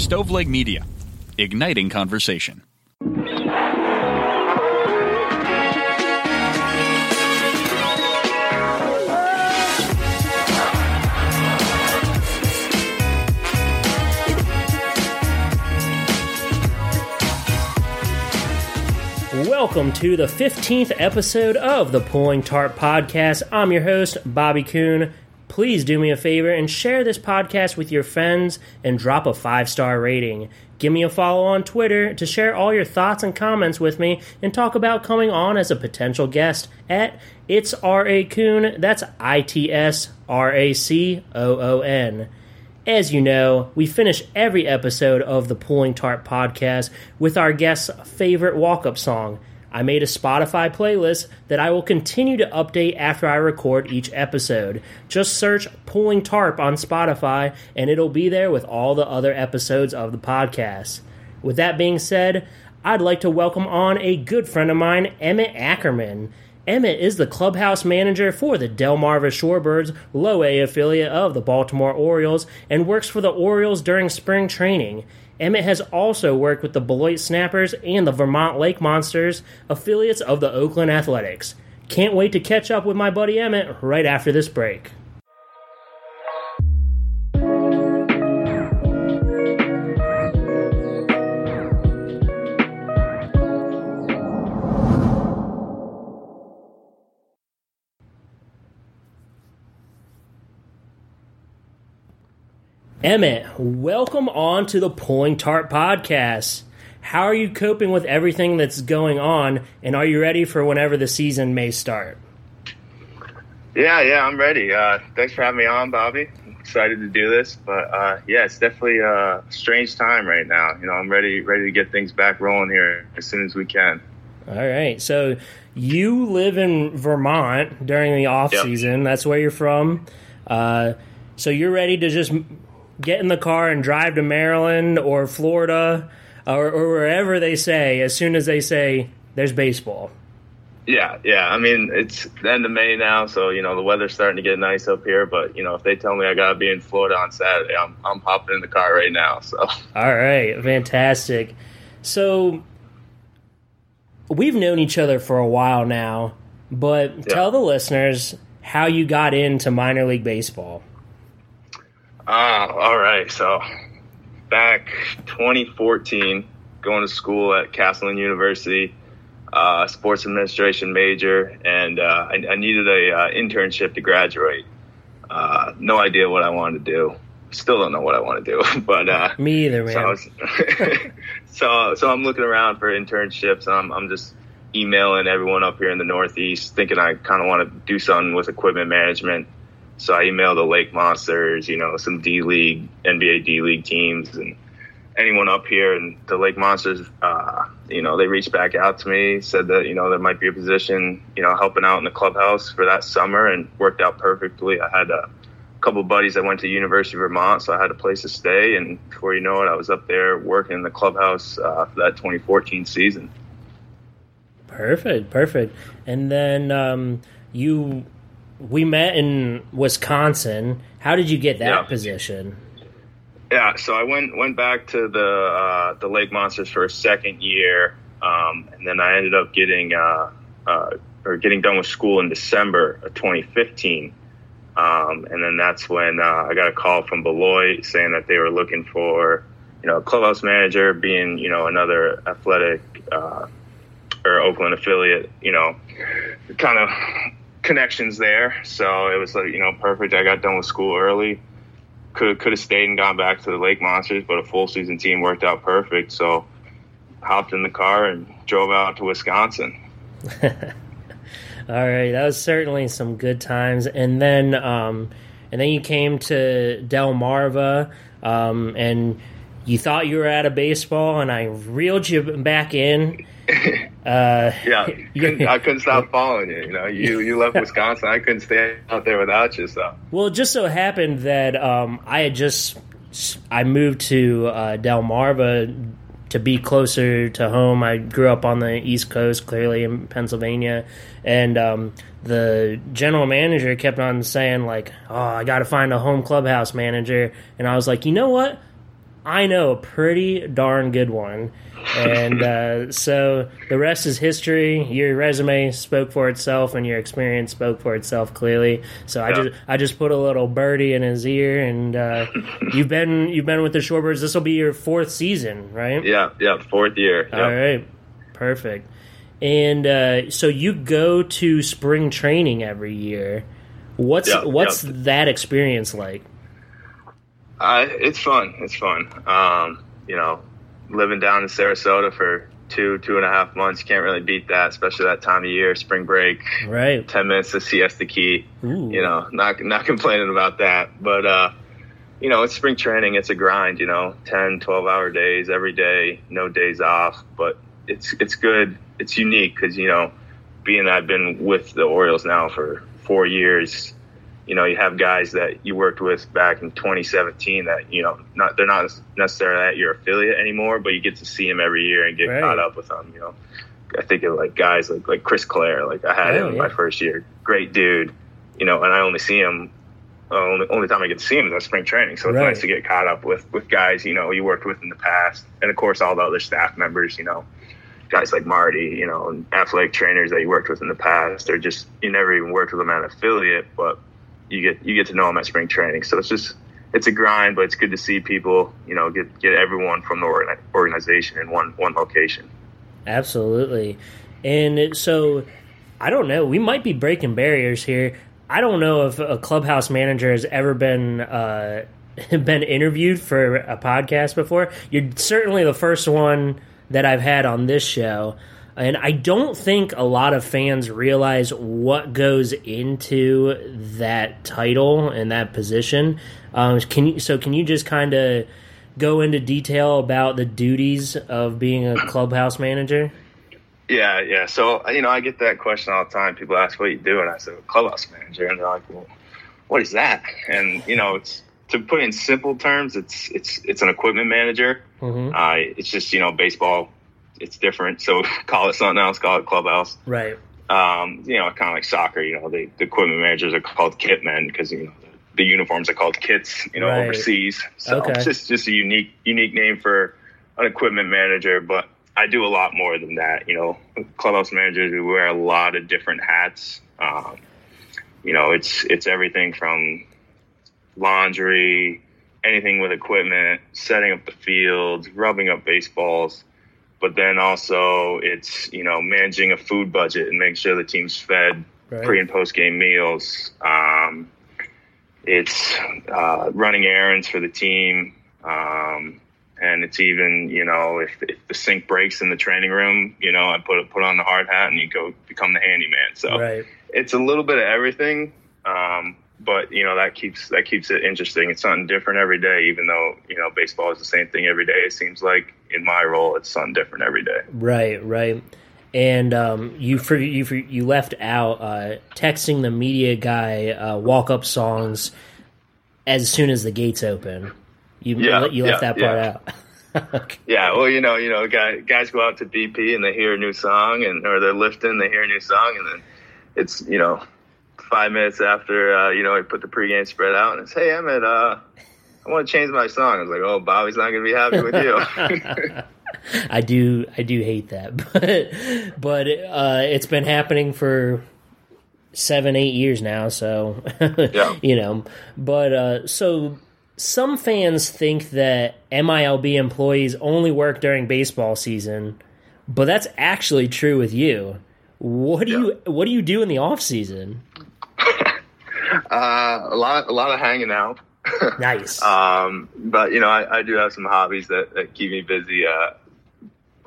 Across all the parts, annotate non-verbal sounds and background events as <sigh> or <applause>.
Stoveleg Media, igniting conversation. Welcome to the 15th episode of the Pulling Tarp Podcast. I'm your host, Bobby Kuhn. Please do me a favor and share this podcast with your friends and drop a five star rating. Give me a follow on Twitter to share all your thoughts and comments with me and talk about coming on as a potential guest at It's R.A. Kuhn. That's I T S R A C O O N. As you know, we finish every episode of the Pulling Tarp podcast with our guest's favorite walk up song. I made a Spotify playlist that I will continue to update after I record each episode. Just search Pulling Tarp on Spotify and it'll be there with all the other episodes of the podcast. With that being said, I'd like to welcome on a good friend of mine, Emmitt Ackerman. Emmitt is the clubhouse manager for the Delmarva Shorebirds, low A affiliate of the Baltimore Orioles, and works for the Orioles during spring training. Emmitt has also worked with the Beloit Snappers and the Vermont Lake Monsters, affiliates of the Oakland Athletics. Can't wait to catch up with my buddy Emmitt right after this break. Emmitt, welcome on to the Pulling Tarp podcast. How are you coping with everything that's going on, and are you ready for whenever the season may start? Yeah, yeah, I'm ready. Uh, thanks for having me on, Bobby. I'm excited to do this, but uh, yeah, it's definitely a strange time right now. You know, I'm ready, ready to get things back rolling here as soon as we can. All right, so you live in Vermont during the off Yep. season. That's where you're from. Uh, so you're ready to just get in the car and drive to Maryland or Florida uh, or, or wherever they say as soon as they say there's baseball. Yeah, yeah. I mean, it's the end of May now, so you know the weather's starting to get nice up here. But you know, if they tell me I gotta be in Florida on Saturday, I'm I'm popping in the car right now. So All right, fantastic. So we've known each other for a while now, but Yeah. tell the listeners how you got into minor league baseball. Ah, all right. So back 2014, going to school at Castleton University, uh, sports administration major, and uh, I, I needed a uh, internship to graduate. Uh, no idea what I wanted to do. Still don't know what I want to do, <laughs> but uh, Me either, man. so, was, <laughs> so so I'm looking around for internships. I'm I'm just emailing everyone up here in the Northeast, thinking I kind of want to do something with equipment management. So I emailed the Lake Monsters, you know, some D League, NBA D League teams, and anyone up here. And the Lake Monsters, uh, you know, they reached back out to me, said that you know there might be a position, you know, helping out in the clubhouse for that summer, and worked out perfectly. I had a couple buddies that went to University of Vermont, so I had a place to stay. And before you know it, I was up there working in the clubhouse uh, for that 2014 season. Perfect, perfect. And then um, you, we met in Wisconsin. How did you get that Yeah. position? Yeah, so I went went back to the uh, the Lake Monsters for a second year, um, and then I ended up getting uh, uh, or getting done with school in December of 2015, um, and then that's when uh, I got a call from Beloit saying that they were looking for you know a clubhouse manager, being you know another athletic uh, or Oakland affiliate, you know, kind of connections there. So it was like you know perfect. I got done with school early could could have stayed and gone back to the Lake Monsters, but a full season team worked out perfect. So hopped in the car and drove out to Wisconsin. <laughs> All right, that was certainly some good times. And then, um, and then you came to Delmarva, um, and you thought you were out of baseball, and I reeled you back in. Uh, <laughs> Yeah, couldn't, I couldn't stop following you. You know, you you left Wisconsin. I couldn't stay out there without you. So Well, it just so happened that um, I had just I moved to uh, Delmarva to be closer to home. I grew up on the East Coast, clearly in Pennsylvania, and um, the general manager kept on saying like, "Oh, I got to find a home clubhouse manager," and I was like, "You know what? I know a pretty darn good one. And uh, so the rest is history. Your resume spoke for itself, and your experience spoke for itself clearly. So I Yeah. just I just put a little birdie in his ear, and uh, <laughs> you've been you've been with the Shorebirds. This will be your fourth season, right? Yeah, yeah, fourth year. Yep. All right, perfect. And uh, so you go to spring training every year. What's Yeah, what's yeah. that experience like? Uh, it's fun. It's fun. Um, you know, living down in Sarasota for two, two and a half months, can't really beat that, especially that time of year, spring break, Right. 10 minutes to Siesta Key. Ooh. You know, not, not complaining about that. But, uh, you know, it's spring training. It's a grind, you know, 10, 12 hour days every day, no days off. But it's, it's good. It's unique because, you know, being that I've been with the Orioles now for four years, you know, you have guys that you worked with back in 2017 that, you know, not they're not necessarily at your affiliate anymore, but you get to see them every year and get Right. caught up with them, you know. I think of like guys like like Chris Clare, like I had Oh, him yeah. my first year, great dude, you know, and I only see him uh, only only time I get to see him is at spring training. So it's Right. nice to get caught up with with guys, you know, you worked with in the past, and of course all the other staff members, you know, guys like Marty, you know, and athletic trainers that you worked with in the past, or just you never even worked with them at an affiliate, but you get you get to know them at spring training. So it's just it's a grind, but it's good to see people, you know, get get everyone from the organization in one one location. Absolutely. And so, I don't know. We might be breaking barriers here. I don't know if a clubhouse manager has ever been uh, <laughs> been interviewed for a podcast before. You're certainly the first one that I've had on this show, and I don't think a lot of fans realize what goes into that title and that position. Um, can you? So, can you just kind of go into detail about the duties of being a clubhouse manager? Yeah, yeah. So you know, I get that question all the time. People ask what you do, and I say clubhouse manager, and they're like, "Well, what is that?" And you know, it's to put it in simple terms, it's it's it's an equipment manager. hmm Uh, it's just you know, baseball. It's different, so <laughs> call it something else. Call it clubhouse. Right. Um, you know, kind of like soccer. You know, the, the equipment managers are called kit men because you know the, uniforms are called kits. You know, Right. overseas. So Okay. it's just just a unique unique name for an equipment manager, but I do a lot more than that. You know, clubhouse managers we wear a lot of different hats. Um, you know, it's it's everything from laundry, anything with equipment, setting up the fields, rubbing up baseballs, but then also it's you know managing a food budget and making sure the team's fed Right. pre and post game meals. Um, it's uh, running errands for the team. Um, and it's even, you know, if, if the sink breaks in the training room, you know, I put put on the hard hat and you go become the handyman. So Right. it's a little bit of everything, um, but you know that keeps that keeps it interesting. It's something different every day, even though you know baseball is the same thing every day. It seems like in my role, it's something different every day. Right. Right. And um, you for you for, you left out uh, texting the media guy uh, walk up songs as soon as the gates open. You Yeah, you left yeah, that part yeah. out. <laughs> okay. Yeah, well, you know, you know, guys, guys go out to BP and they hear a new song, and or they're lifting, they hear a new song, and then it's you know five minutes after uh, you know he put the pregame spread out, and it's hey Emmitt, uh, I want to change my song. I was like, oh, Bobby's not going to be happy with you. <laughs> I do I do hate that, <laughs> but but uh, it's been happening for seven eight years now. So <laughs> Yeah. you know, but uh, so some fans think that MILB employees only work during baseball season, but that's actually true with you. What do you what do you do in the off season? <laughs> uh, a lot, a lot of hanging out. <laughs> Nice. Um, but you know, I, I do have some hobbies that, that keep me busy. Uh,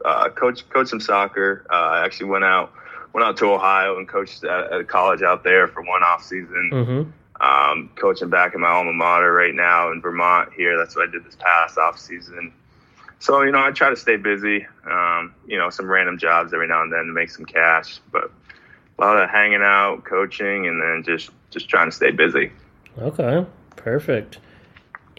uh, coach, coach some soccer. Uh, I actually went out, went out to Ohio and coached at, at a college out there for one off season. hmm Um, coaching back in my alma mater right now in Vermont here. That's what I did this past off season. So, you know, I try to stay busy, um, you know, some random jobs every now and then to make some cash, but a lot of hanging out, coaching, and then just, just trying to stay busy. Okay, perfect.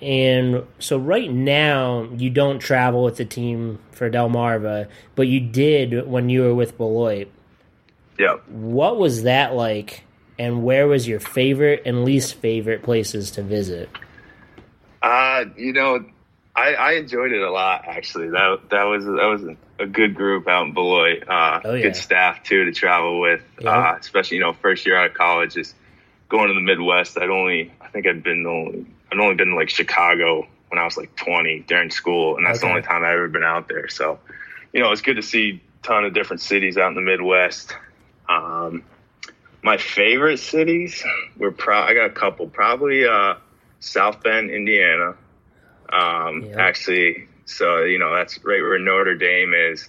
And so right now you don't travel with the team for Delmarva, but you did when you were with Beloit. Yeah. What was that like? And where was your favorite and least favorite places to visit? Uh, you know, I, I enjoyed it a lot. Actually, that that was that was a good group out in Beloit. Uh, Oh, yeah. Good staff too to travel with, Yeah. uh, especially you know first year out of college, just going to the Midwest. I'd only I think I'd been only I'd only been to like Chicago when I was like 20 during school, and that's the only time I've ever been out there. So, you know, it's good to see a ton of different cities out in the Midwest. Um, my favorite cities were pro. I got a couple. Probably uh, South Bend, Indiana. Um, Yeah. Actually, so you know that's right where Notre Dame is,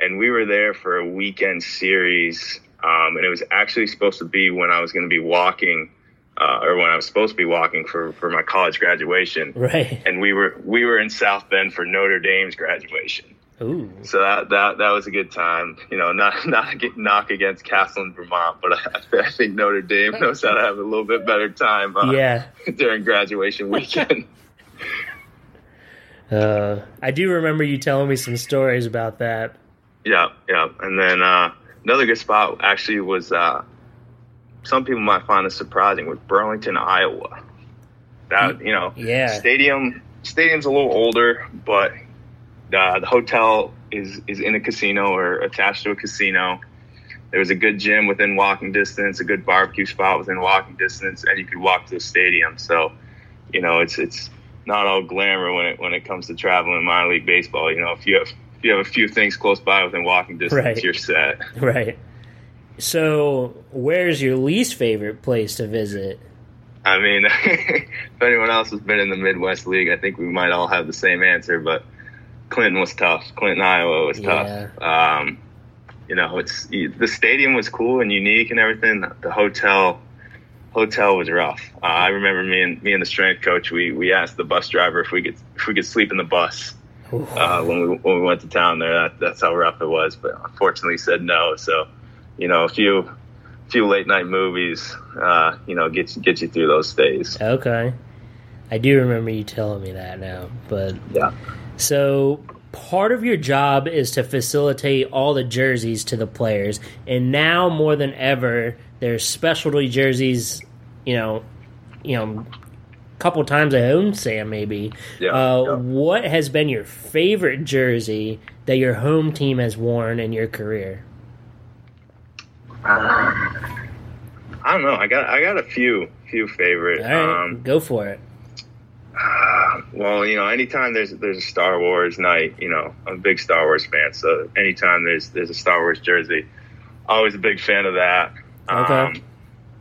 and we were there for a weekend series. Um, and it was actually supposed to be when I was going to be walking, uh, or when I was supposed to be walking for for my college graduation. Right. And we were we were in South Bend for Notre Dame's graduation. Ooh. So that that that was a good time. You know, not <laughs> not get knock against Castleton, Vermont, but I, <laughs> I think Notre Dame knows how to have a little bit better time uh, Yeah. <laughs> during graduation weekend. Uh, I do remember you telling me some stories about that. yeah, yeah. And then uh, another good spot actually was uh, some people might find this surprising was Burlington, Iowa. That you know, Yeah. stadium stadium's a little older, but uh, the hotel is is in a casino or attached to a casino. There was a good gym within walking distance, a good barbecue spot within walking distance, and you could walk to the stadium. So, you know, it's it's not all glamour when it when it comes to traveling minor league baseball. You know, if you have you have a few things close by within walking distance, Right. you're set. <laughs> Right. So, where's your least favorite place to visit? I mean, <laughs> if anyone else has been in the Midwest League, I think we might all have the same answer. But Clinton was tough. Clinton, Iowa was tough. Um, you know, it's the stadium was cool and unique and everything. The hotel, hotel was rough. Uh, I remember me and me and the strength coach. We we asked the bus driver if we could if we could sleep in the bus. Uh, when we when we went to town there. That, that's how rough it was. But unfortunately, said no. So, you know, a few few late night movies, uh, you know, get you, get you through those days. Okay. I do remember you telling me that now, but Yeah. so part of your job is to facilitate all the jerseys to the players, and now more than ever, there's specialty jerseys. You know, you know, couple times I owned Sam. Maybe. Yeah, Uh, yeah. What has been your favorite jersey that your home team has worn in your career? I don't know. I got I got a few few favorite. All right, Um, go for it. well, you know, anytime there's there's a Star Wars night, you know, I'm a big Star Wars fan. So anytime there's there's a Star Wars jersey, always a big fan of that. Okay. Um,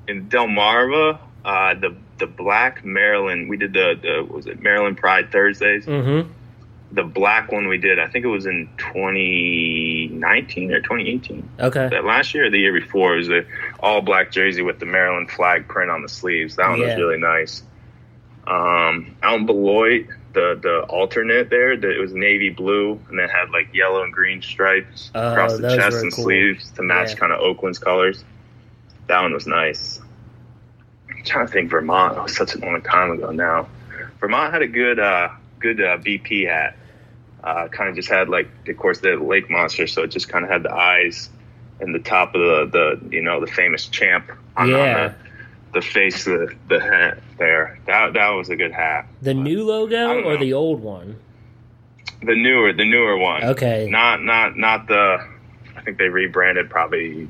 in Delmarva, uh, the the black Maryland, we did the, the was it Maryland Pride Thursdays. Mm-hmm. The black one we did, I think it was in 2019 or 2018. Okay. that last year or the year before it was a all black jersey with the Maryland flag print on the sleeves. That one Yeah. was really nice. Um, out in Beloit, the the alternate there, the, it was navy blue and then had like yellow and green stripes Oh, across the chest and cool. sleeves to match Yeah. kind of Oakland's colors. That one was nice. I'm trying to think Vermont. Was such a long time ago now. Vermont had a good uh, good uh, BP hat. Uh, kind of just had like, of course, the lake monster, so it just kind of had the eyes and the top of the, the you know the famous champ on, on the, the face of the, the hat there. That that was a good hat. The new logo or the old one? The newer the newer one. Okay. Not not not the. I think they rebranded probably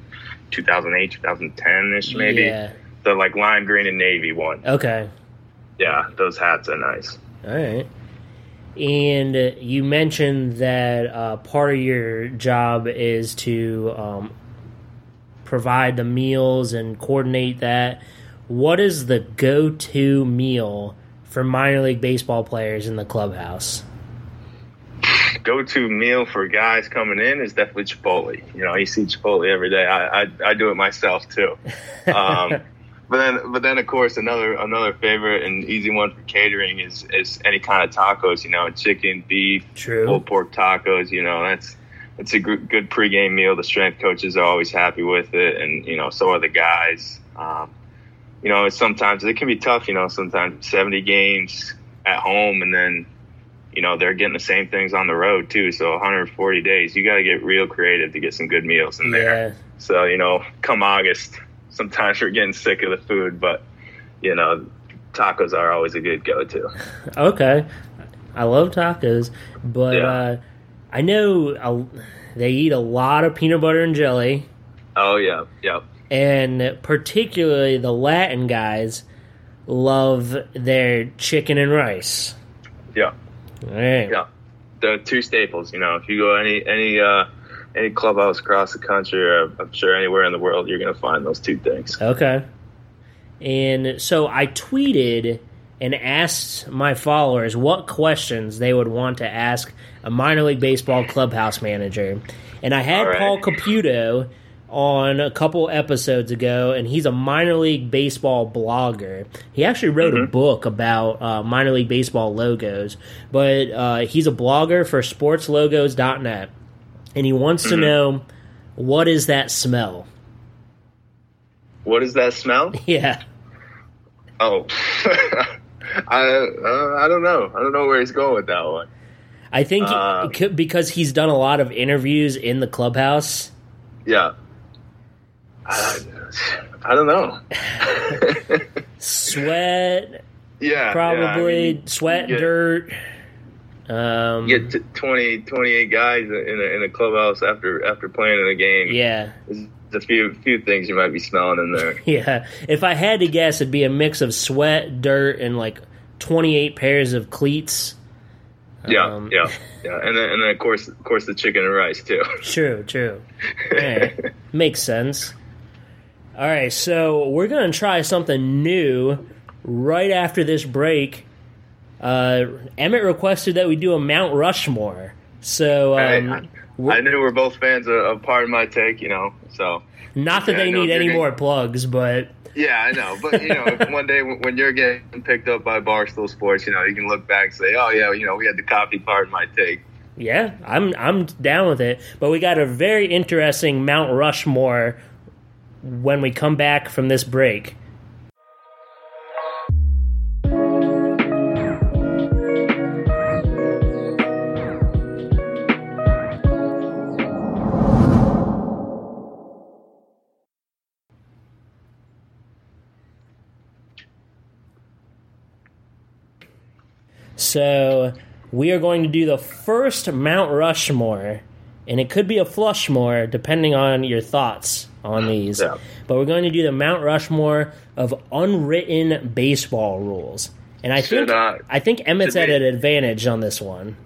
2008 2010 ish maybe. Yeah. The like lime green and navy one. Okay. Yeah, those hats are nice. All right. And you mentioned that uh, part of your job is to um, provide the meals and coordinate that. What is the go-to meal for minor league baseball players in the clubhouse? go to meal for guys coming in is definitely Chipotle. You know, you see Chipotle every day. I I, I do it myself too. <laughs> Um, but then but then of course another another favorite and easy one for catering is is any kind of tacos. You know, chicken, beef, True. pulled pork tacos. You know, that's it's a good, good pregame meal. The strength coaches are always happy with it, and you know, so are the guys. Um, you know, sometimes it can be tough. You know, sometimes seventy games at home, and then you know they're getting the same things on the road too. So 140 days, you got to get real creative to get some good meals in there. So you know, come August, sometimes you're getting sick of the food, but you know, tacos are always a good go-to. <laughs> Okay. I love tacos, but Yeah. uh, I know a, they eat a lot of peanut butter and jelly, Oh yeah, yeah, and particularly the Latin guys love their chicken and rice. yeah, All right. yeah. The two staples. You know, if you go any any uh, any clubhouse across the country, or I'm sure anywhere in the world, you're gonna find those two things. Okay. And so I tweeted and asked my followers what questions they would want to ask a minor league baseball clubhouse manager. And I had right. Paul Caputo on a couple episodes ago, and he's a minor league baseball blogger. He actually wrote a book about uh, minor league baseball logos, but uh, he's a blogger for sportslogos.net. And he wants to know what is that smell? What is that smell? <laughs> Yeah. Oh, <laughs> I uh, I don't know. I don't know where he's going with that one. I think Uh, c- because he's done a lot of interviews in the clubhouse. Yeah. I, I don't know. <laughs> Sweat, yeah, probably yeah, I mean, sweat, get- dirt. Um, You get t- 20, 28 guys in a, in a clubhouse after after playing in a game. yeah, There's a few few things you might be smelling in there. <laughs> yeah. If I had to guess, it'd be a mix of sweat, dirt, and like twenty-eight pairs of cleats. Yeah, Um, yeah, yeah, and then and then of course of course the chicken and rice too. <laughs> True, true. Yeah, <laughs> makes sense. All right, so we're gonna try something new right after this break. Uh, Emmitt requested that we do a Mount Rushmore. So, um, I, I knew we're both fans of, of Pardon My Take, you know. So not that yeah, they need any gonna- more plugs, but yeah, I know, but you know, <laughs> if one day when when you're getting picked up by Barstool Sports, you know, you can look back and say, oh yeah, you know, we had the copy part of my take. yeah, I'm I'm down with it. But we got a very interesting Mount Rushmore when we come back from this break. So we are going to do the first Mount Rushmore, and it could be a Flushmore depending on your thoughts on these. Yeah. But we're going to do the Mount Rushmore of unwritten baseball rules. And I Should, think uh, I think Emmitt's at we- an advantage on this one.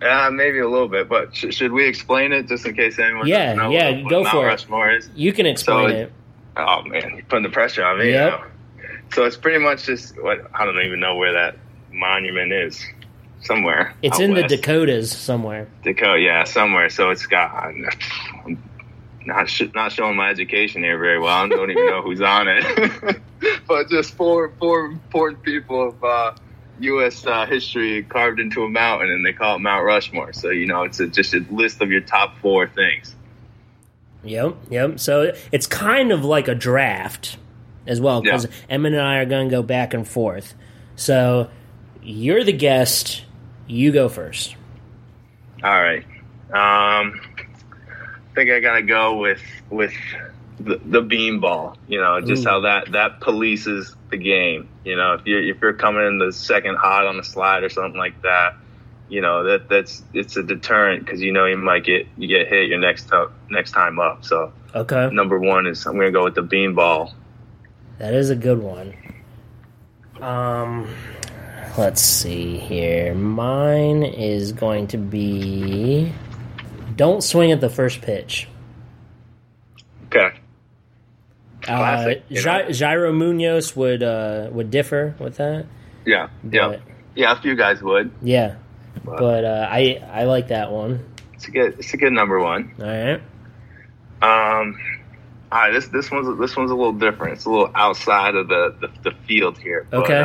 Uh, maybe a little bit, but sh- should we explain it just in case anyone Yeah, know yeah, what, what go Mount for it. Rushmore is? You can explain So- it. Oh man, you're putting the pressure on me Yep. now. So it's pretty much just what I don't even know where that monument is. Somewhere. It's in the. Dakotas somewhere. Dakota, yeah, somewhere. So it's got. I'm not sh- not showing my education here very well. I don't even know who's on it. <laughs> but just four four important people of uh, U.S. Uh, history carved into a mountain, and they call it Mount Rushmore. So you know, it's a, just a list of your top four things. Yep, yep. So it's kind of like a draft as well because Yeah. And I are going to go back and forth. So you're the guest. You go first. All right. Um, I think I gotta go with with the, the beanball. You know, just Ooh. how that that polices the game. You know, if you're if you're coming in the second hot on the slide or something like that, you know that that's it's a deterrent because you know you might get you get hit your next up next time up. So Okay, number one is I'm gonna go with the beanball. that is a good one. Um, let's see here. Mine is going to be don't swing at the first pitch. Okay. Uh, Classic, know? Gy- Jairo Munoz would uh, would differ with that. Yeah. Yeah. Yeah. A few guys would. yeah, But but uh, I I like that one. it's a good it's a good number one. All right. Um, all right, this this one's this one's a little different. It's a little outside of the the, the field here. But, Okay.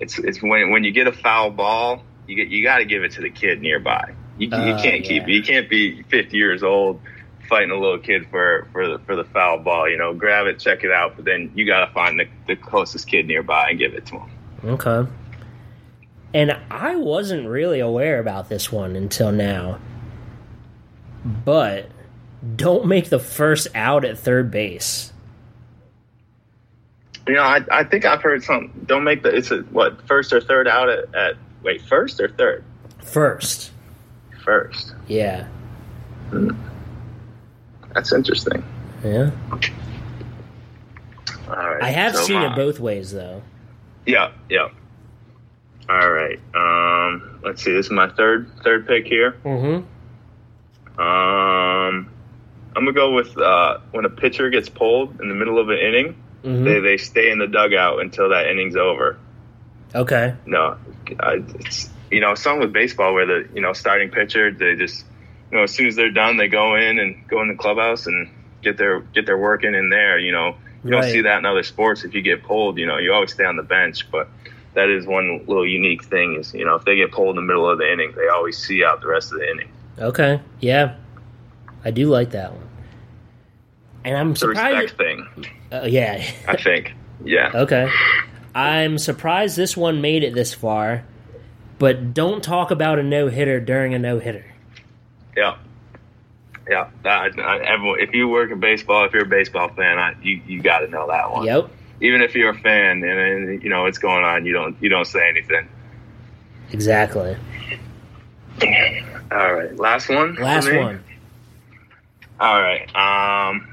It's it's when when you get a foul ball, you get you got to give it to the kid nearby. You, you Uh, can't keep yeah. it. You can't be 50 years old fighting a little kid for for the for the foul ball. You know, grab it, check it out, but then you got to find the, the closest kid nearby and give it to him. Okay. And I wasn't really aware about this one until now. But don't make the first out at third base. You know, I, I think I've heard some. Don't make the it's a what first or third out at, at wait, first or third? First. First. Yeah. That's interesting. Yeah. All right. I have so seen my- it both ways though. Yeah, yeah. All right. Um, let's see. This is my third third pick here. Mm-hmm. Um, I'm gonna go with uh, when a pitcher gets pulled in the middle of an inning, Mhm. they they stay in the dugout until that inning's over. Okay. No, I, it's you know something with baseball where the you know starting pitcher they just you know as soon as they're done they go in and go in the clubhouse and get their get their work in in there. You know you don't see that in other sports. If you get pulled, you know you always stay on the bench, but that is one little unique thing is you know if they get pulled in the middle of the inning, they always see out the rest of the inning. Okay. Yeah. I do like that one. And I'm It's a respect surprised. thing, Uh, yeah. I think. Yeah. Okay. I'm surprised this one made it this far, but don't talk about a no hitter during a no hitter. Yeah. Yeah, that, I, everyone, if you work in baseball, if you're a baseball fan, I, you you got to know that one. Yep. Even if you're a fan and, and you know what's going on, you don't you don't say anything. Exactly. All right, last one. Last one. All right. Um,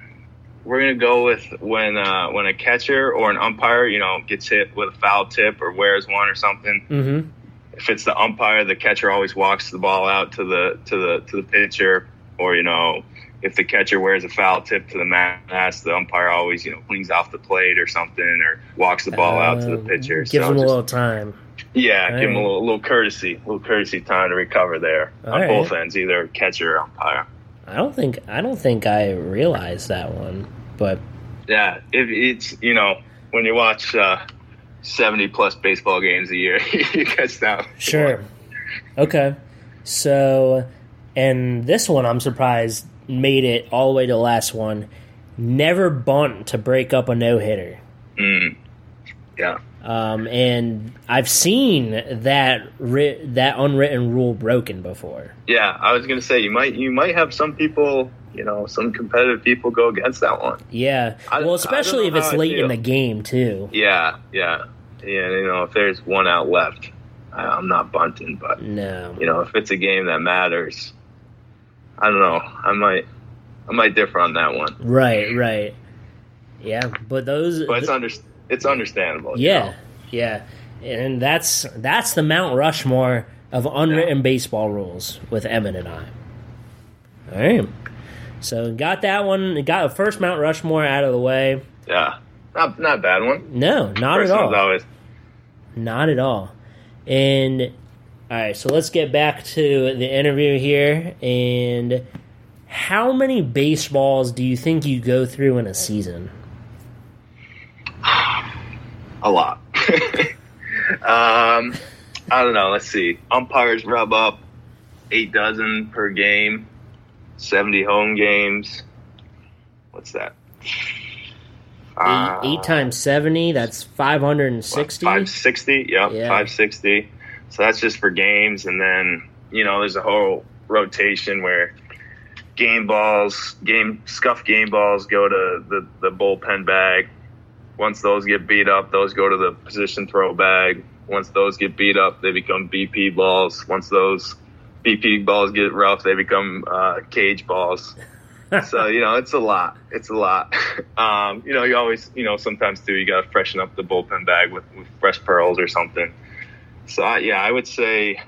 we're gonna go with when uh, when a catcher or an umpire, you know, gets hit with a foul tip or wears one or something. Mm-hmm. If it's the umpire, the catcher always walks the ball out to the to the to the pitcher, or you know, if the catcher wears a foul tip to the mask, the umpire always you know cleans off the plate or something, or walks the ball out to the pitcher. Uh, Gives So him a little time. yeah, give him a little, little courtesy, a little courtesy time to recover there on Alright. both ends, either catcher or umpire. I don't think I don't think I realized that one, but Yeah, if it's you know when you watch uh, seventy plus baseball games a year, <laughs> you catch that. sure. Okay. So, and this one I'm surprised made it all the way to the last one. Never bunt to break up a no hitter. Mm. Yeah, Um, and I've seen that ri- that unwritten rule broken before. yeah. I was gonna say you might you might have some people, you know, some competitive people go against that one. Yeah, I- well, especially if it's late in the game too. Yeah, yeah, yeah. You know, if there's one out left, I, I'm not bunting, but No, you know, if it's a game that matters, I don't know. I might I might differ on that one, right, right. Yeah, but those. but it's under it's understandable. yeah, know? yeah, and that's that's the Mount Rushmore of unwritten baseball rules with Evan and I. All right, so got that one. Got the first Mount Rushmore out of the way. yeah. Not not a bad one. No, not First at all. always Not at all. And all right, so let's get back to the interview here. And how many baseballs do you think you go through in a season? A lot. <laughs> um, I don't know. Let's see. Umpires rub up eight dozen per game, seventy home games. What's that? Eight, eight times seventy. That's five hundred and sixty. Five sixty. Yep, Yeah. five sixty. So that's just for games, and then you know there's a whole rotation where game balls, game scuff game balls go to the the bullpen bag. Once those get beat up, those go to the position throw bag. Once those get beat up, they become BP balls. Once those BP balls get rough, they become uh, cage balls. <laughs> so you know it's a lot. It's a lot. <laughs> Um, you know you always you know sometimes too you got to freshen up the bullpen bag with, with fresh pearls or something. So I, yeah, I would say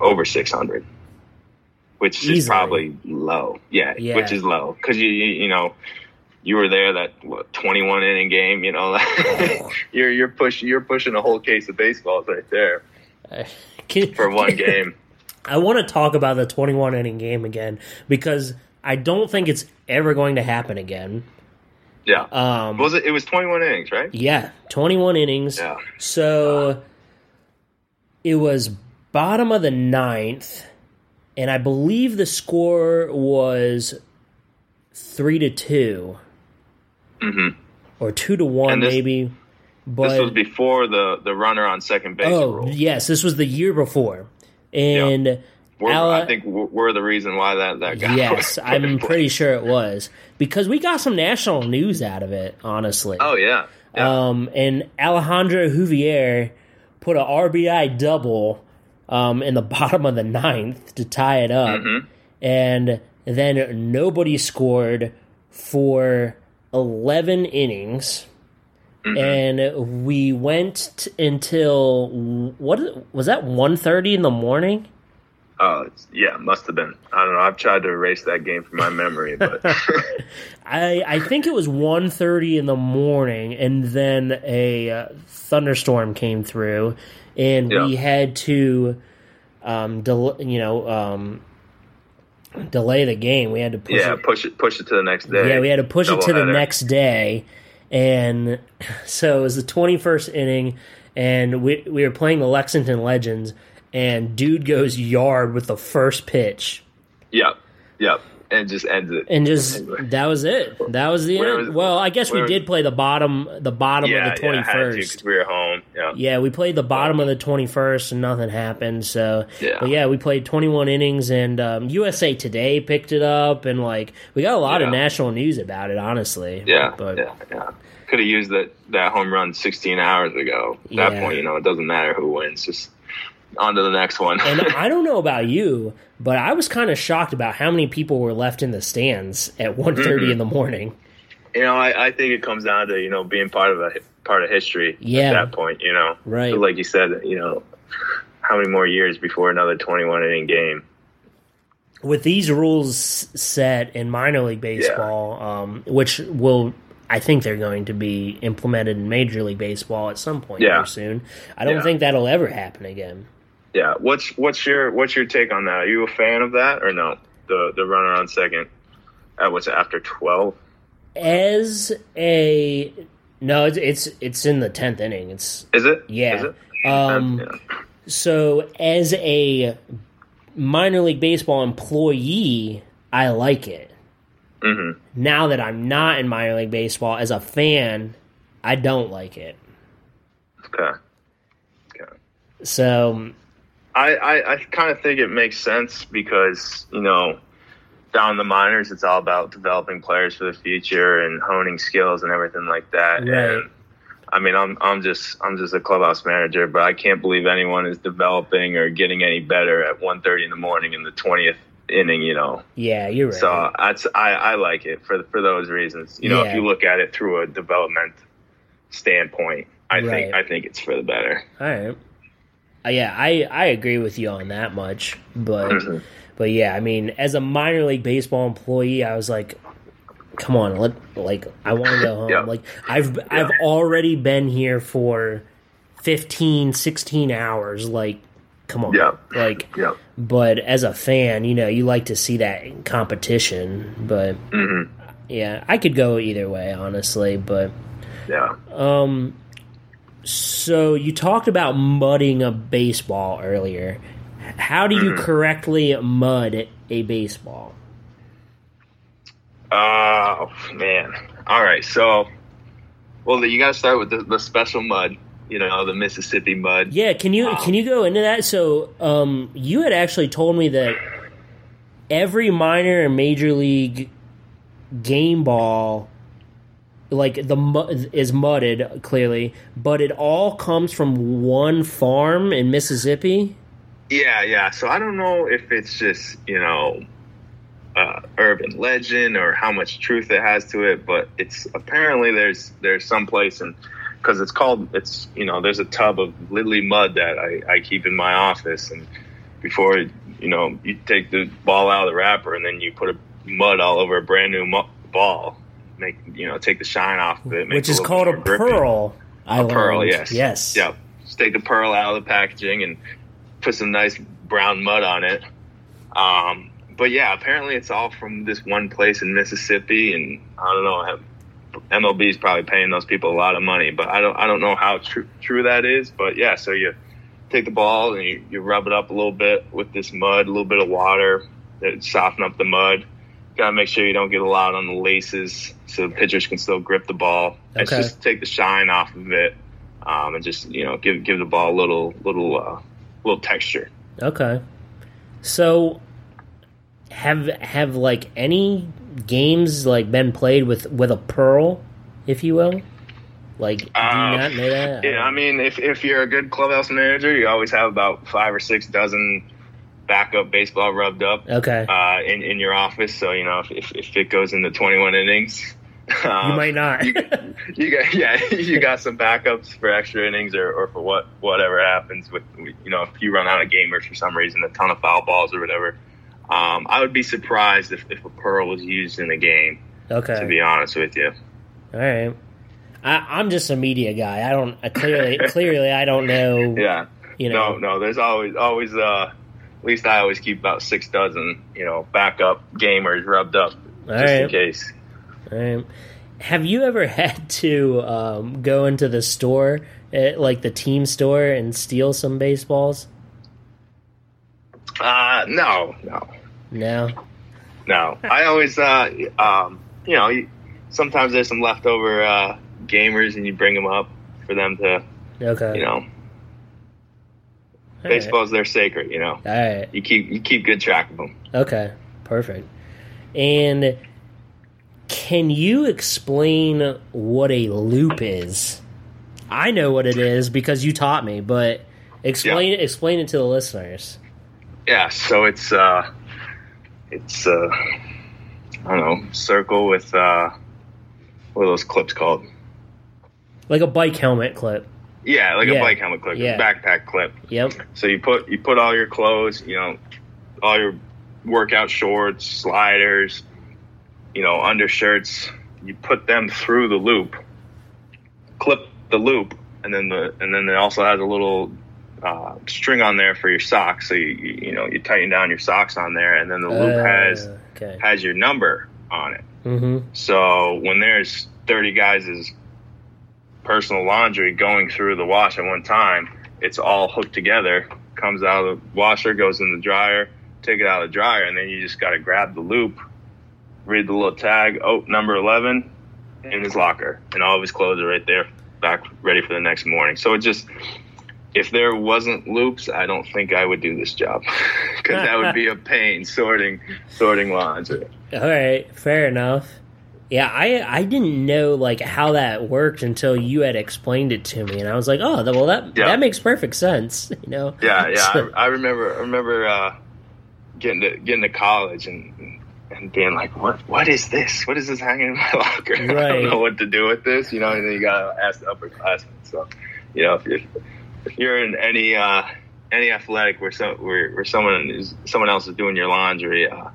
over six hundred, which is probably low. Yeah, Yeah. which is low because you, you you know you were there that what, 21 inning game. You know <laughs> you're you're pushing you're pushing a whole case of baseballs right there <laughs> Can- for one <laughs> game. I want to talk about the twenty-one inning game again because I don't think it's ever going to happen again. Yeah, Um, was it? It was 21 innings, right? yeah, twenty-one innings. Yeah. So it was bottom of the ninth, and I believe the score was three to two hmm or two to one, this- maybe. But This was before the the runner on second base oh rule. yes, this was the year before, and We're, Ala- I think we're, we're the reason why that that got. yes, <laughs> I'm pretty sure it was because we got some national news out of it. Honestly, Oh yeah, yeah. Um, and Alejandro Juvier put a RBI double um, in the <laughs> bottom of the ninth to tie it up, and then nobody scored for eleven innings. And we went t- until what was that? 1.30 in the morning. Oh, it's, yeah, must have been. I don't know. I've tried to erase that game from my memory, but <laughs> <laughs> I I think it was 1.30 in the morning, and then a uh, thunderstorm came through, and we had to, um, del- you know, um, delay the game. We had to push yeah, it. push it, push it to the next day. Yeah, we had to push it to the next day, and <laughs> so it was the 21st inning, and we we were playing the Lexington Legends, and dude goes yard with the first pitch. Yep, yep, and just ends it. and just that was it. That was the Where end. was- well, I guess we did play the bottom, the bottom yeah, of the twenty first. yeah, had to first. 'cause we were home. Yeah, Yeah, we played the bottom of the twenty first, and nothing happened. So, Yeah. but yeah, we played twenty one innings, and um, USA Today picked it up, and like we got a lot of national news about it. Honestly, yeah, but yeah, yeah. Could have used that that home run 16 hours ago. At Yeah. that point, you know, it doesn't matter who wins. Just on to the next one. and <laughs> I don't know about you, but I was kind of shocked about how many people were left in the stands at one Mm-hmm. in the morning. you know, I, I think it comes down to you know being part of a part of history Yeah. at that point. You know, Right. So like you said, you know, how many more years before another 21 inning game? with these rules set in minor league baseball, um, which will I think they're going to be implemented in Major League Baseball at some point Yeah. soon. I don't Yeah. think that'll ever happen again. Yeah. What's what's your what's your take on that? Are you a fan of that or no? The the runner on second. Uh, what's after 12? As a no, it's it's, it's in the tenth inning. It's Is it? Yeah. Is it? um, yeah. so as a minor league baseball employee, I like it. hmm Now that I'm not in minor league baseball, as a fan, I don't like it. Okay. Okay. So I, I, I kind of think it makes sense because, you know, down in the minors, it's all about developing players for the future and honing skills and everything like that. Right. And I mean, I'm, I'm just, I'm just a clubhouse manager, but I can't believe anyone is developing or getting any better at 1.30 in the morning in the 20th inning, you know. yeah, you're right. So that's, I, I like it for, for those reasons. You know, Yeah. if you look at it through a development standpoint, I Right. think, I think it's for the better. All right. Uh, yeah, I, I agree with you on that much, but but yeah, I mean, as a minor league baseball employee, I was like, come on, let like I want to go <laughs> home. Yeah. Like I've I've already been here for 15, 16 hours. Like, come on, Yeah. like. Yeah. But as a fan, you know, you like to see that competition. But hmm yeah, I could go either way, honestly. But Yeah. um, so you talked about mudding a baseball earlier. How do you correctly mud a baseball? Oh man! All right, so well, you got to start with the, the special mud. You know, the Mississippi mud. Yeah, can you can you go into that? So, um, you had actually told me that every minor and major league game ball, like the mud is mudded clearly, but it all comes from one farm in Mississippi. Yeah, yeah. So I don't know if it's just you know uh, urban legend or how much truth it has to it, but it's apparently there's there's some place and because it's called it's you know there's a tub of lily mud that I, I keep in my office and before you know you take the ball out of the wrapper and then you put a mud all over a brand new mu- ball make you know take the shine off of it which is called a pearl. I A pearl, yes. Yes. Yep. Just take the pearl out of the packaging and put some nice brown mud on it. Um, but yeah, apparently it's all from this one place in Mississippi, and I don't know. have- MLB is probably paying those people a lot of money, but I don't. I don't know how true true that is. But yeah, so you take the ball and you, you rub it up a little bit with this mud, a little bit of water that soften up the mud. Got to make sure you don't get a lot on the laces, so the pitchers can still grip the ball. It's Okay. just take the shine off of it, um, and just you know give give the ball a little little uh, little texture. Okay. So have have like any games like been played with with a pearl, if you will? Like, do you Uh, not know that? Yeah, I mean, if if you're a good clubhouse manager, you always have about five or six dozen backup baseball rubbed up okay. uh, in in your office. So you know, if if, if it goes into 21 innings, <laughs> um, you might not. you, you got <laughs> yeah, you got some backups for extra innings or, or for what whatever happens with you know if you run out of gamers for some reason, a ton of foul balls or whatever. Um, I would be surprised if, if a pearl was used in a game. okay. To be honest with you, All right. I, I'm just a media guy. I don't I clearly <laughs> clearly I don't know. yeah. You know. No, no. There's always, always. Uh, at least I always keep about six dozen, you know, backup gamers rubbed up All just in case. All right. Have you ever <laughs> had to um, go into the store, at, like the team store, and steal some baseballs? Uh, no, no, No. no. I always, uh, um, you know, sometimes there's some leftover uh, gamers, and you bring them up for them to, Okay. you know, All right. baseball's they're sacred. You know, All right. you keep you keep good track of them. Okay, perfect. And can you explain what a loop is? I know what it is because you taught me, but explain it explain it to the listeners. Yeah, so it's uh, it's uh, I don't know, circle with uh, what are those clips called? Like a bike helmet clip. Yeah, like Yeah. a bike helmet clip, Yeah. backpack clip. Yep. So you put you put all your clothes, you know, all your workout shorts, sliders, you know, undershirts. You put them through the loop, clip the loop, and then the and then it also has a little uh, string on there for your socks. So you you you know you tighten down your socks on there, and then the loop Uh, has okay. has your number on it. Mm-hmm. So when there's 30 guys' personal laundry going through the wash at one time, it's all hooked together, comes out of the washer, goes in the dryer, take it out of the dryer, and then you just got to grab the loop, read the little tag, oh, number 11 in his locker. And all of his clothes are right there, back ready for the next morning. So it just, if there wasn't loops, I don't think I would do this job <laughs> because that would be a pain sorting, sorting laundry. All right, fair enough. Yeah, I I didn't know like how that worked until you had explained it to me, and I was like, oh, well that Yeah. that makes perfect sense. <laughs> You know. Yeah, yeah. So- I, I remember. I remember uh, getting to getting to college and and being like, "What? What is this? What is this hanging in my <laughs> locker? I don't know what to do with this." You know, and then you gotta ask the upperclassmen. So, you know, if you're if you're in any uh, any athletic where so where, where someone is someone else is doing your laundry, uh,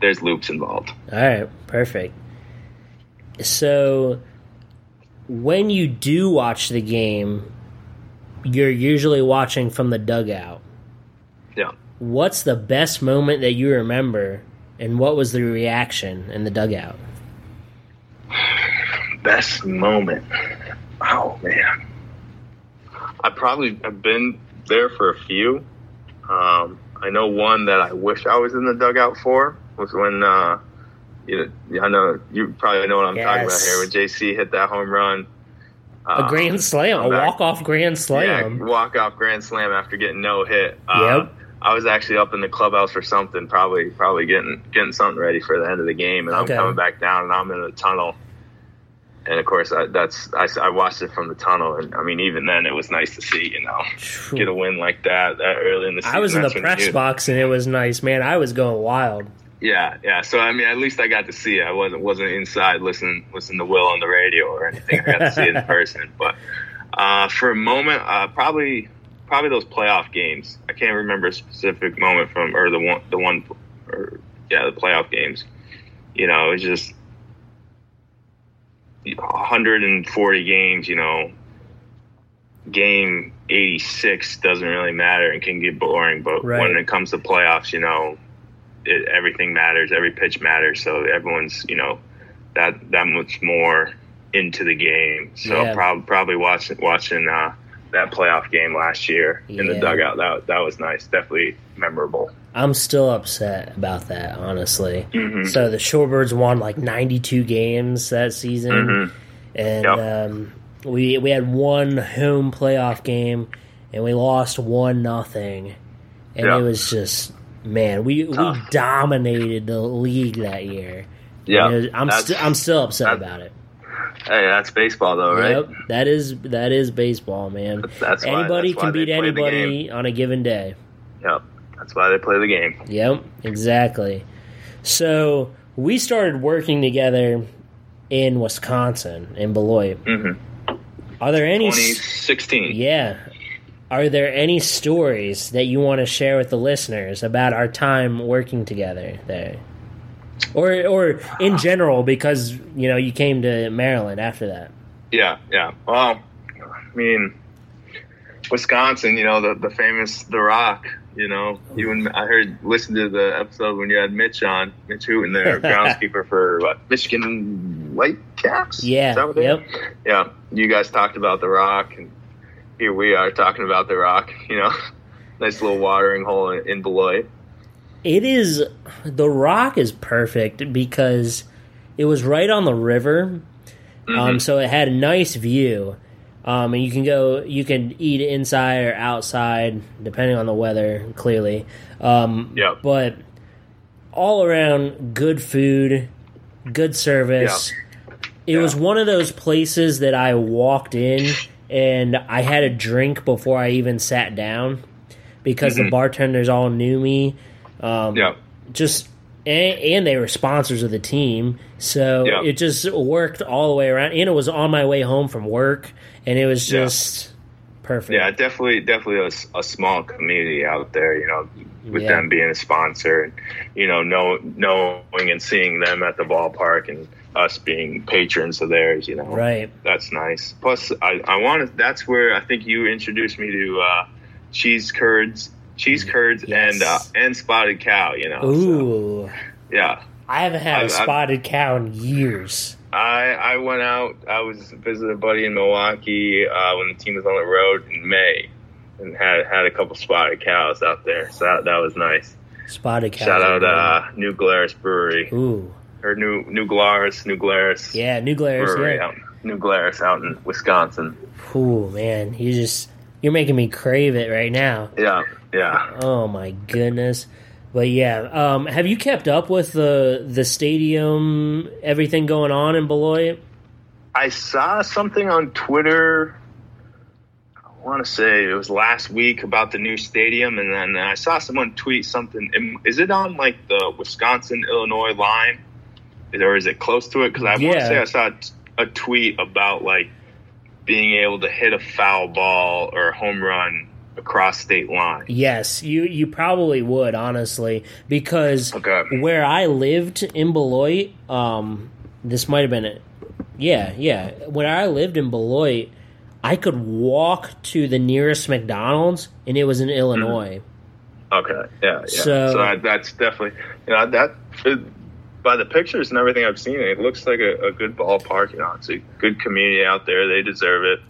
there's loops involved. All right, perfect. So, when you do watch the game, you're usually watching from the dugout. Yeah. What's the best moment that you remember, and what was the reaction in the dugout? <sighs> Best moment. Oh man, I probably have been there for a few. Um, I know one that I wish I was in the dugout for was when uh, you know, I know you probably know what I'm talking about here. When JC hit that home run, A uh, grand slam, a walk off grand slam. yeah, walk off grand slam after getting no hit. Uh, Yep. I was actually up in the clubhouse for something, probably probably getting getting something ready for the end of the game, and Okay. I'm coming back down, and I'm in the tunnel. And of course, I, that's I, I watched it from the tunnel, and I mean, even then, it was nice to see, you know, get a win like that that early in the season. I was in the press box and it was nice, man. I was going wild. Yeah, yeah. So I mean, at least I got to see it. I wasn't wasn't inside listening listening to Will on the radio or anything. I got to see it in <laughs> person. But uh, for a moment, uh, probably probably those playoff games. I can't remember a specific moment from or the one the one or yeah the playoff games. You know, it's just 140 games. You know, game 86 doesn't really matter and can get boring. But Right. when it comes to playoffs, you know, it, everything matters. Every pitch matters. So everyone's, you know, that that much more into the game. So Yeah. prob- probably watching watching uh, that playoff game last year in the dugout. That that was nice. Definitely memorable. I'm still upset about that, honestly. Mhm. So the Shorebirds won like 92 games that season, Mhm. and Yep. um, we we had one home playoff game, and we lost one nothing, and Yeah. it was just man, we we dominated the league that year. Yeah, And it was- I'm st- I'm still upset about it. Hey, that's baseball though, right? Yep, that is that is baseball, man. That's why- anybody that's can beat anybody on a given day. Yep. That's why they play the game. Yep, exactly. So we started working together in Wisconsin, in Beloit. Mhm. Are there any? 2016. Yeah. Are there any stories that you want to share with the listeners about our time working together there? Or or in general because, you know, you came to Maryland after that. Yeah, yeah. Well, I mean, Wisconsin, you know, the, the famous The Rock, you know, you and I heard, listen to the episode when you had Mitch on, Mitch Hooten there, <laughs> groundskeeper for what, Michigan Whitecaps? Yeah, Is that what they- yep. Yeah. You guys talked about The Rock, and here we are talking about The Rock, you know, <laughs> nice little watering hole in, in Beloit. It is the rock is perfect because it was right on the river. Um, so it had a nice view. Um, and you can go, you can eat inside or outside, depending on the weather, clearly. Um, Yep. But all around, good food, good service. It was one of those places that I walked in and I had a drink before I even sat down because the bartenders all knew me. Um, Yeah. just and, and they were sponsors of the team, so Yeah. it just worked all the way around. And it was on my way home from work, and it was Yeah. just perfect. Yeah, definitely, definitely a small community out there. You know, with Yeah. them being a sponsor, and you know, know, knowing and seeing them at the ballpark, and us being patrons of theirs. You know, Right. That's nice. Plus, I, I wanted. That's where I think you introduced me to uh, cheese curds, cheese curds, Yes. and uh, and spotted cow. You know, so, Ooh, yeah. I haven't had a I've- I've- spotted cow in years. I I went out. I was visiting a buddy in Milwaukee uh, when the team was on the road in May, and had had a couple spotted cows out there. So that, that was nice. Spotted cow. Shout out uh, New Glarus Brewery Ooh, or New New Glarus, New Glarus yeah, New Glarus. Yeah. out New Glarus out in Wisconsin. Ooh, man, you just you're making me crave it right now. Yeah, yeah. Oh my goodness. But yeah, um, have you kept up with the the stadium, everything going on in Beloit? I saw something on Twitter. I want to say it was last week about the new stadium, and then I saw someone tweet something. Is it on like the Wisconsin Illinois line, or is it close to it? Because I want to say I saw a t- a tweet about like being able to hit a foul ball or a home run across state line. Yes, you you probably would honestly because Okay. where I lived in Beloit, um, this might have been it. Yeah, yeah. When I lived in Beloit, I could walk to the nearest McDonald's, and it was in Illinois. Okay, yeah, yeah. So- So, that, that's definitely you know that it, by the pictures and everything I've seen, it looks like a, a good ballpark. You know, it's a good community out there. They deserve it,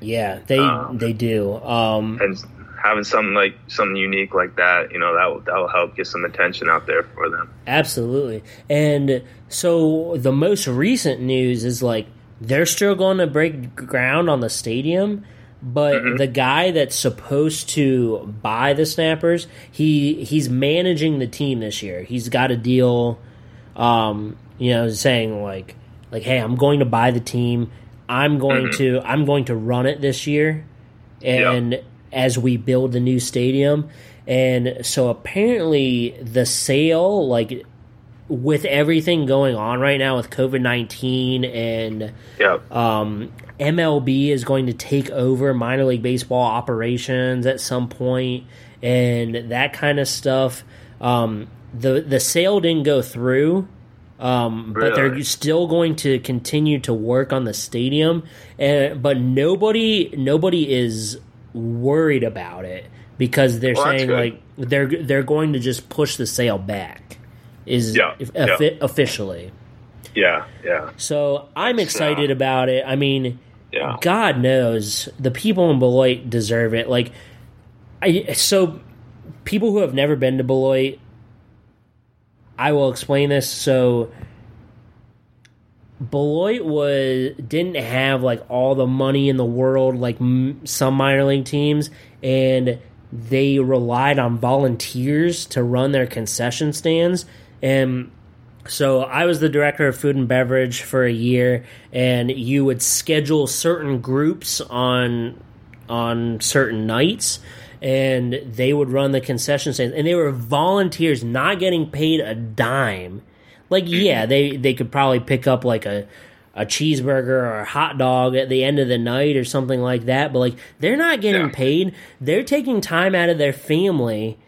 Yeah, they Um, they do. Um, and having something like something unique like that, you know, that will that will help get some attention out there for them. Absolutely. And so the most recent news is like they're still going to break ground on the stadium, but the guy that's supposed to buy the snappers, he he's managing the team this year. He's got a deal um, you know, saying like like hey, I'm going to buy the team. I'm going to I'm going to run it this year. And as we build the new stadium, and so apparently the sale like with everything going on right now with COVID nineteen and Yeah, um, MLB is going to take over minor league baseball operations at some point, and that kind of stuff. Um, the the sale didn't go through, um, but they're still going to continue to work on the stadium. And but nobody nobody is worried about it because they're Well, saying like they're they're going to just push the sale back. Is Yeah, if- yeah. offi- officially. yeah, yeah, So I'm excited uh, about it. I mean, yeah. God knows the people in Beloit deserve it. Like, I so people who have never been to Beloit, I will explain this. So Beloit was didn't have like all the money in the world like m- some minor league teams, and they relied on volunteers to run their concession stands and So I was the director of food and beverage for a year, and you would schedule certain groups on on certain nights, and they would run the concession stands, and they were volunteers, not getting paid a dime. Like, mm-hmm. yeah, they they could probably pick up like a a cheeseburger or a hot dog at the end of the night or something like that, but like they're not getting Yeah. paid. They're taking time out of their family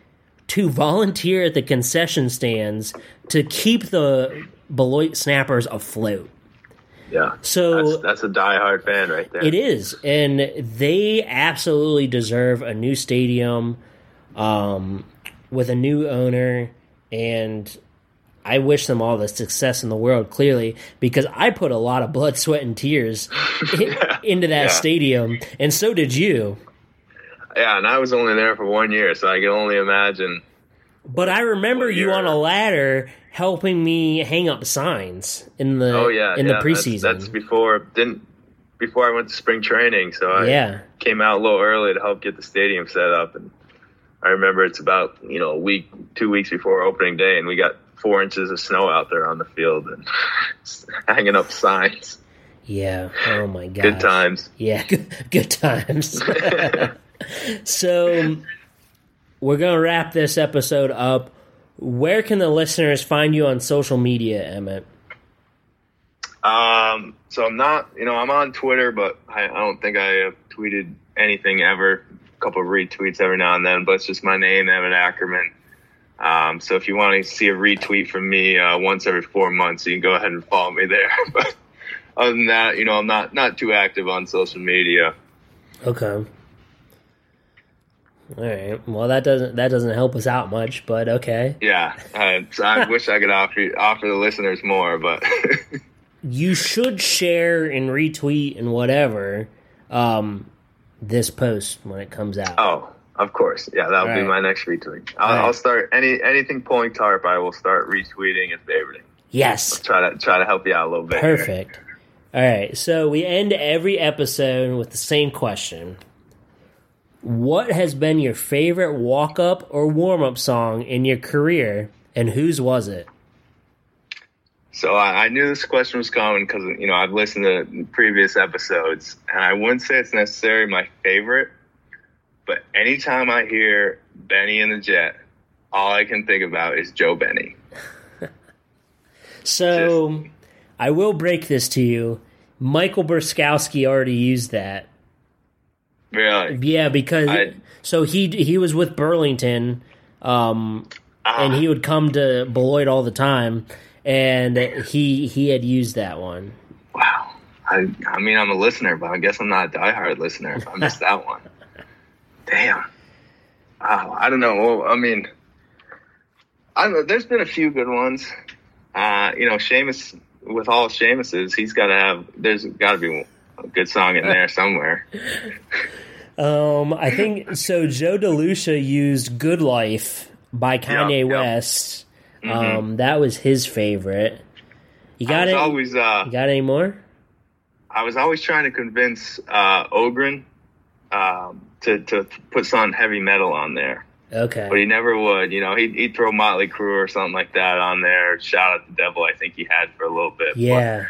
to volunteer at the concession stands to keep the Beloit Snappers afloat. Yeah. So That's, that's a diehard fan right there. it is, and they absolutely deserve a new stadium um, with a new owner, and I wish them all the success in the world. Clearly, because I put a lot of blood, sweat, and tears in- <laughs> <laughs> into that Yeah. stadium, and so did you. Yeah, and I was only there for one year, so I can only imagine. But I remember you on a ladder helping me hang up signs in the Oh yeah, in yeah, the preseason. That's, that's before didn't before I went to spring training, so I yeah, came out a little early to help get the stadium set up. And I remember it's about you know a week, two weeks before opening day, and we got four inches of snow out there on the field and <laughs> hanging up signs. yeah. Oh my god, Good times. Yeah, <laughs> good, good times. <laughs> so we're gonna wrap this episode up. Where can the listeners find you on social media, Emmitt? Um, so I'm not, you know, I'm on Twitter, but I, I don't think I have tweeted anything ever. A couple of retweets every now and then, but it's just my name, Emmitt Ackerman. Um, so if you want to see a retweet from me uh, once every four months, you can go ahead and follow me there. <laughs> but other than that, you know, I'm not not too active on social media. Okay. All right. Well, that doesn't that doesn't help us out much, but okay. Yeah, uh, I <laughs> wish I could offer offer the listeners more, but <laughs> You should share and retweet and whatever um, this post when it comes out. oh, of course, yeah, that would be my next retweet. I'll, Right. I'll start any anything pulling tarp. I will start retweeting and favoriting. Yes. I'll try to try to help you out a little bit. here. Perfect. All right. So we end every episode with the same question. What has been your favorite walk up or warm up song in your career, and whose was it? So I, I knew this question was coming because you know I've listened to previous episodes, and I wouldn't say it's necessarily my favorite, but anytime I hear Benny and the Jet, all I can think about is Joe Benny. <laughs> So I will break this to you. Michael Burskowski already used that. Really, Yeah, because I- so he he was with Burlington, um, and Ah, he would come to Beloit all the time, and he he had used that one. wow. I I mean I'm a listener, but I guess I'm not a diehard listener if I missed that <laughs> one. Damn. Wow, I don't know. Well, I mean, I know. There's been a few good ones. Uh, you know, Seamus with all Seamus's, he's got to have. There's got to be a good song in there somewhere. Um, I think so. Joe DeLucia used "Good Life" by Kanye yeah. West. Mhm. Um, that was his favorite. You got it? always, uh, you got any more? I was always trying to convince uh, Ogren um, to to put some heavy metal on there. Okay. But he never would. You know, he'd, he'd throw Motley Crue or something like that on there. Shout out the devil, I think he had for a little bit. Yeah. But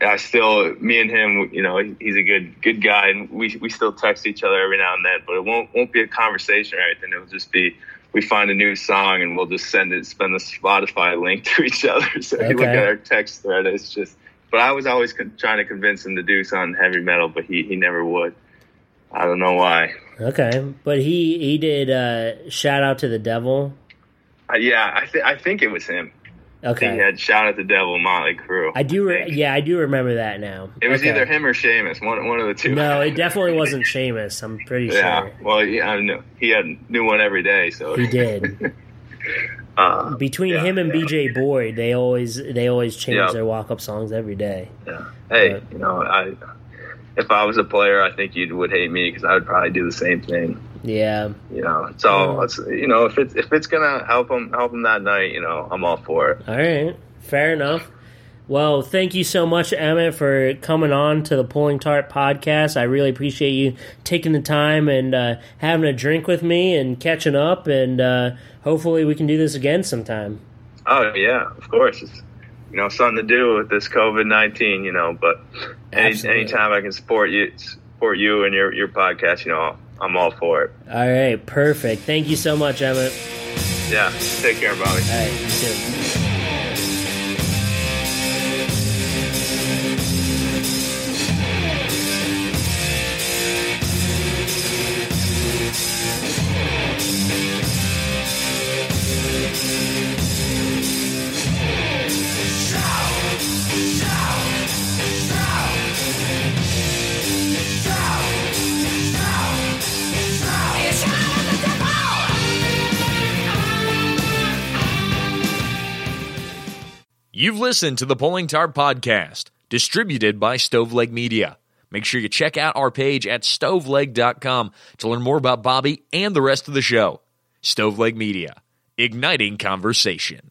I still, me and him, you know, he's a good good guy, and we we still text each other every now and then. But it won't won't be a conversation or anything. It'll just be we find a new song and we'll just send it, send the Spotify link <laughs> to each other. So if you look at our text thread, it's just. But I was always con- trying to convince him to do something heavy metal, but he he never would. I don't know why. Okay. But he he did uh, shout out to the devil. Uh, yeah, I think I think it was him. Okay. he had shout at the devil, Motley Crue. I do. Re- yeah, I do remember that now. It was Okay. either him or Seamus, one one of the two. No, it <laughs> definitely wasn't Seamus. I'm pretty yeah. sure Well, yeah, I know he had new one every day, so he did. <laughs> Uh, Between Yeah, him and yeah. BJ Boyd, they always they always change their walk up songs every day. yeah. Hey, But- you know, I if I was a player, I think you would hate me because I would probably do the same thing. Yeah. You know, so it's you know if it's if it's gonna help him help him that night, you know, I'm all for it. All right. Fair enough. Well, thank you so much, Emmitt, for coming on to the Pulling Tarp podcast. I really appreciate you taking the time and uh, having a drink with me and catching up. And uh, hopefully, we can do this again sometime. Oh yeah, of course. It's you know something to do with this COVID nineteen. You know, but any, anytime I can support you, support you and your your podcast, you know, I'm all for it. All right, perfect. Thank you so much, Emmitt. Yeah, take care, Bobby. All right, you too. You've listened to the Pulling Tarp Podcast, distributed by Stoveleg Media. Make sure you check out our page at stoveleg.com to learn more about Bobby and the rest of the show. Stoveleg Media, igniting conversation.